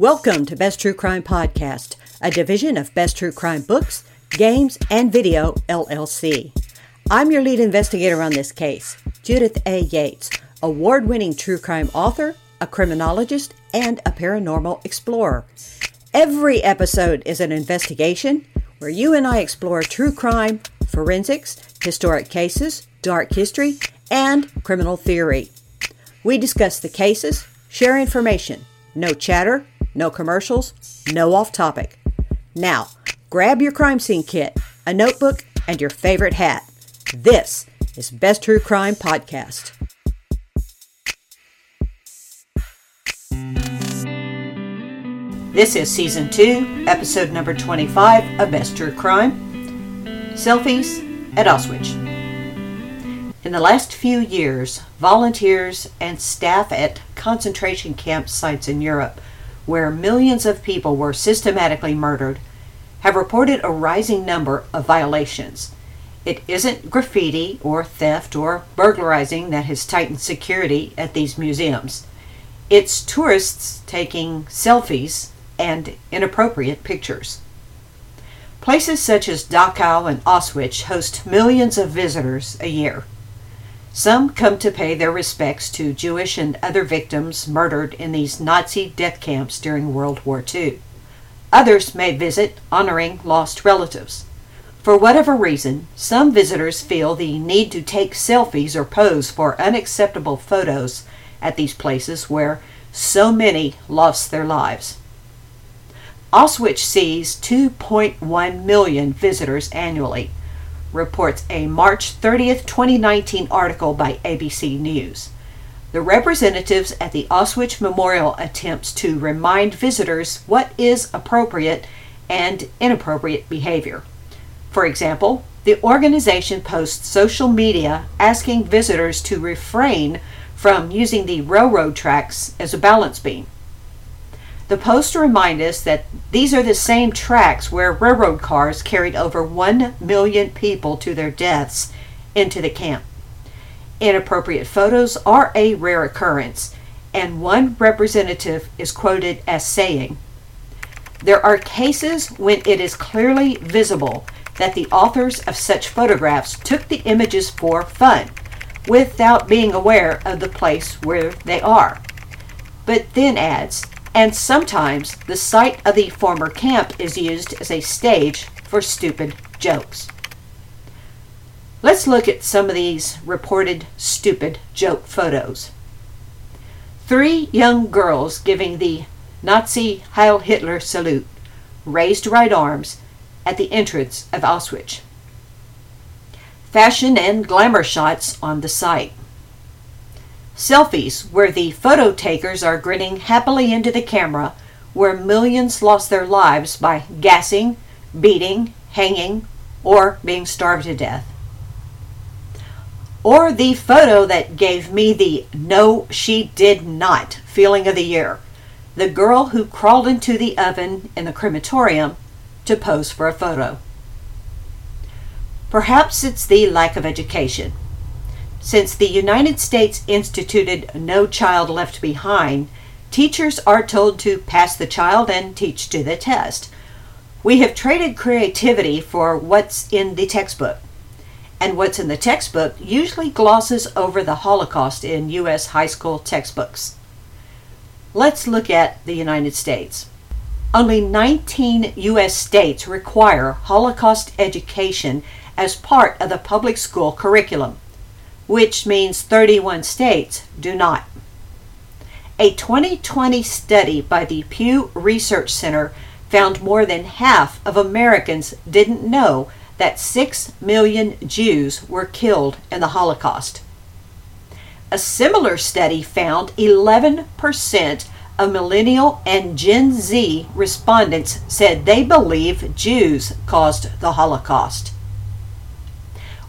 Welcome to Best True Crime Podcast, a division of Best True Crime Books, Games, and Video, LLC. I'm your lead investigator on this case, Judith A. Yates, award winning true crime author, a criminologist, and a paranormal explorer. Every episode is an investigation where you and I explore true crime, forensics, historic cases, dark history, and criminal theory. We discuss the cases, share information, no chatter, no commercials, no off topic. Now, grab your crime scene kit, a notebook, and your favorite hat. This is Best True Crime Podcast. This is season two, episode number 25 of Best True Crime Selfies at Auschwitz. In the last few years, volunteers and staff at concentration camp sites in Europe where millions of people were systematically murdered, have reported a rising number of violations. It isn't graffiti or theft or burglarizing that has tightened security at these museums. It's tourists taking selfies and inappropriate pictures. Places such as Dachau and Auschwitz host millions of visitors a year. Some come to pay their respects to Jewish and other victims murdered in these Nazi death camps during World War II. Others may visit honoring lost relatives. For whatever reason, some visitors feel the need to take selfies or pose for unacceptable photos at these places where so many lost their lives. Auschwitz sees 2.1 million visitors annually, reports a March 30th, 2019 article by ABC News. The representatives at the Auschwitz Memorial attempts to remind visitors what is appropriate and inappropriate behavior. For example, the organization posts social media asking visitors to refrain from using the railroad tracks as a balance beam. The posts remind us that these are the same tracks where railroad cars carried over 1 million people to their deaths into the camp. Inappropriate photos are a rare occurrence, and one representative is quoted as saying, There are cases when it is clearly visible that the authors of such photographs took the images for fun, without being aware of the place where they are. But then adds, and sometimes the site of the former camp is used as a stage for stupid jokes. Let's look at some of these reported stupid joke photos. Three young girls giving the Nazi Heil Hitler salute, raised right arms, at the entrance of Auschwitz. Fashion and glamour shots on the site. Selfies, where the photo takers are grinning happily into the camera, where millions lost their lives by gassing, beating, hanging, or being starved to death. Or the photo that gave me the no, she did not feeling of the year. The girl who crawled into the oven in the crematorium to pose for a photo. Perhaps it's the lack of education. Since the United States instituted No Child Left Behind, teachers are told to pass the child and teach to the test. We have traded creativity for what's in the textbook. And what's in the textbook usually glosses over the Holocaust in U.S. high school textbooks. Let's look at the United States. Only 19 U.S. states require Holocaust education as part of the public school curriculum which means 31 states do not. A 2020 study by the Pew Research Center found more than half of Americans didn't know that 6 million Jews were killed in the Holocaust. A similar study found 11% of millennial and Gen Z respondents said they believe Jews caused the Holocaust.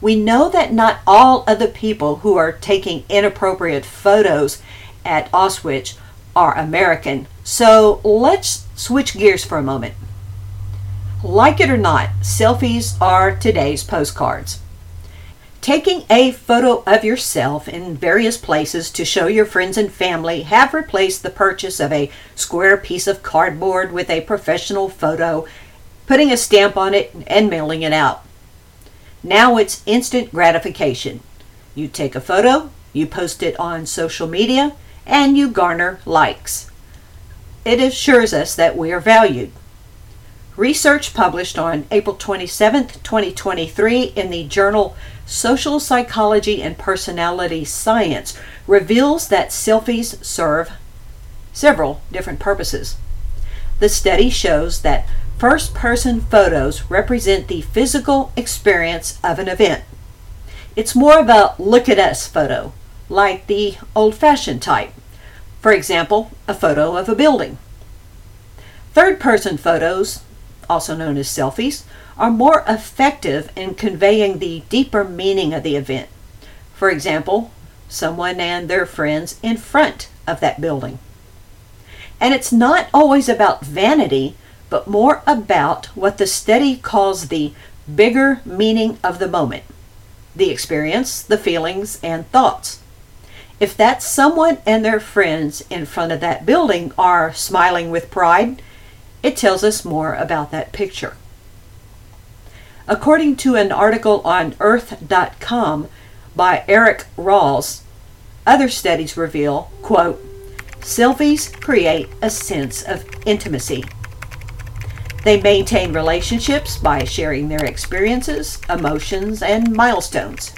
We know that not all of the people who are taking inappropriate photos at Auschwitz are American, so let's switch gears for a moment. Like it or not, selfies are today's postcards. Taking a photo of yourself in various places to show your friends and family have replaced the purchase of a square piece of cardboard with a professional photo, putting a stamp on it, and mailing it out. Now it's instant gratification. You take a photo, you post it on social media, and you garner likes. It assures us that we are valued. Research published on April 27, 2023, in the journal Social Psychology and Personality Science reveals that selfies serve several different purposes. The study shows that first person photos represent the physical experience of an event. It's more of a look at us photo, like the old fashioned type. For example, a photo of a building. Third person photos, also known as selfies, are more effective in conveying the deeper meaning of the event. For example, someone and their friends in front of that building. And it's not always about vanity, but more about what the study calls the bigger meaning of the moment the experience, the feelings, and thoughts. If that someone and their friends in front of that building are smiling with pride, it tells us more about that picture. According to an article on earth.com by Eric Ralls, other studies reveal, quote, selfies create a sense of intimacy. They maintain relationships by sharing their experiences, emotions, and milestones.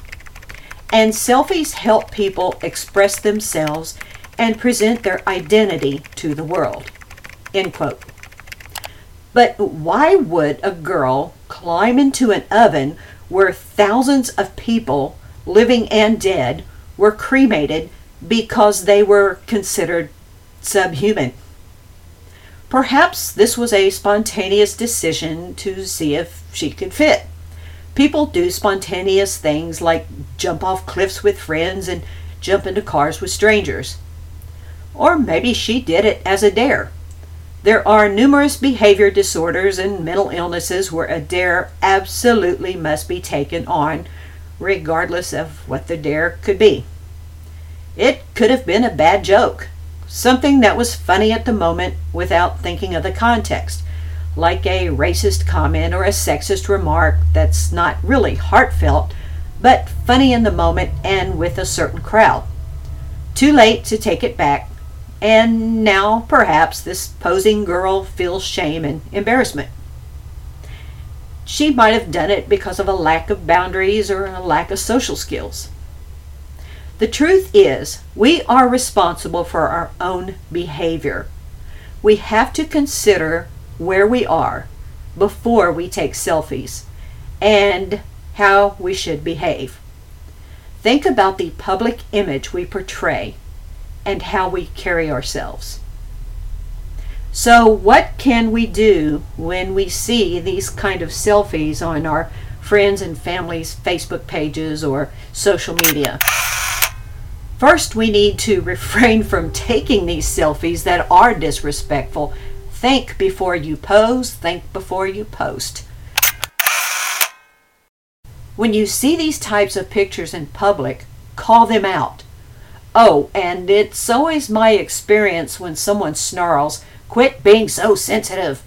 And selfies help people express themselves and present their identity to the world. End quote. But why would a girl climb into an oven where thousands of people, living and dead, were cremated because they were considered subhuman? Perhaps this was a spontaneous decision to see if she could fit. People do spontaneous things like jump off cliffs with friends and jump into cars with strangers. Or maybe she did it as a dare. There are numerous behavior disorders and mental illnesses where a dare absolutely must be taken on, regardless of what the dare could be. It could have been a bad joke, something that was funny at the moment without thinking of the context, like a racist comment or a sexist remark that's not really heartfelt, but funny in the moment and with a certain crowd. Too late to take it back and now perhaps this posing girl feels shame and embarrassment. She might have done it because of a lack of boundaries or a lack of social skills. The truth is, we are responsible for our own behavior. We have to consider where we are before we take selfies and how we should behave. Think about the public image we portray and how we carry ourselves. So, what can we do when we see these kind of selfies on our friends and family's Facebook pages or social media? First, we need to refrain from taking these selfies that are disrespectful. Think before you pose, think before you post. When you see these types of pictures in public, call them out. Oh, and it's always my experience when someone snarls, quit being so sensitive.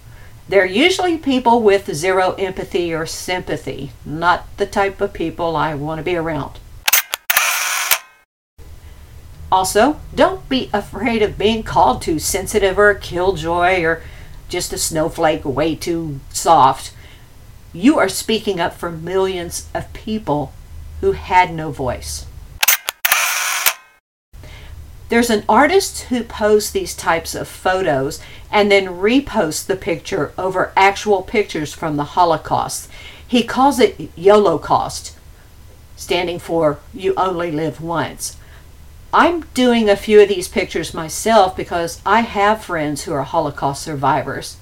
They're usually people with zero empathy or sympathy, not the type of people I want to be around. Also, don't be afraid of being called too sensitive or a killjoy or just a snowflake way too soft. You are speaking up for millions of people who had no voice. There's an artist who posts these types of photos and then reposts the picture over actual pictures from the Holocaust. He calls it YOLOcaust, standing for You Only Live Once. I'm doing a few of these pictures myself because I have friends who are Holocaust survivors.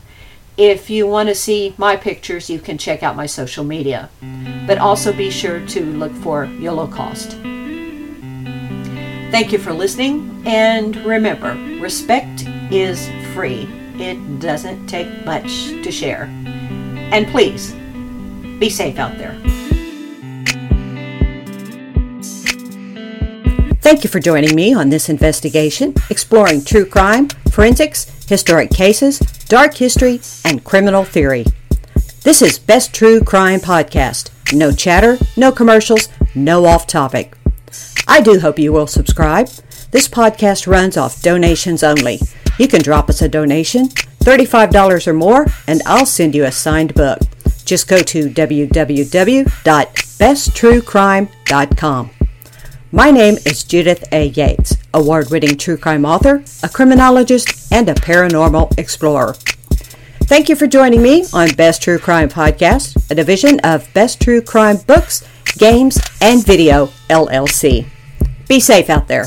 If you want to see my pictures, you can check out my social media. But also be sure to look for YOLOcaust. Thank you for listening, and remember respect is free. It doesn't take much to share. And please, be safe out there. Thank you for joining me on this investigation exploring true crime, forensics, historic cases, dark history, and criminal theory. This is Best True Crime Podcast. No chatter, no commercials, no off topic. I do hope you will subscribe. This podcast runs off donations only. You can drop us a donation, $35 or more, and I'll send you a signed book. Just go to www.besttruecrime.com. My name is Judith A. Yates, award winning true crime author, a criminologist, and a paranormal explorer. Thank you for joining me on Best True Crime Podcast, a division of Best True Crime Books, Games, and Video, LLC. Be safe out there.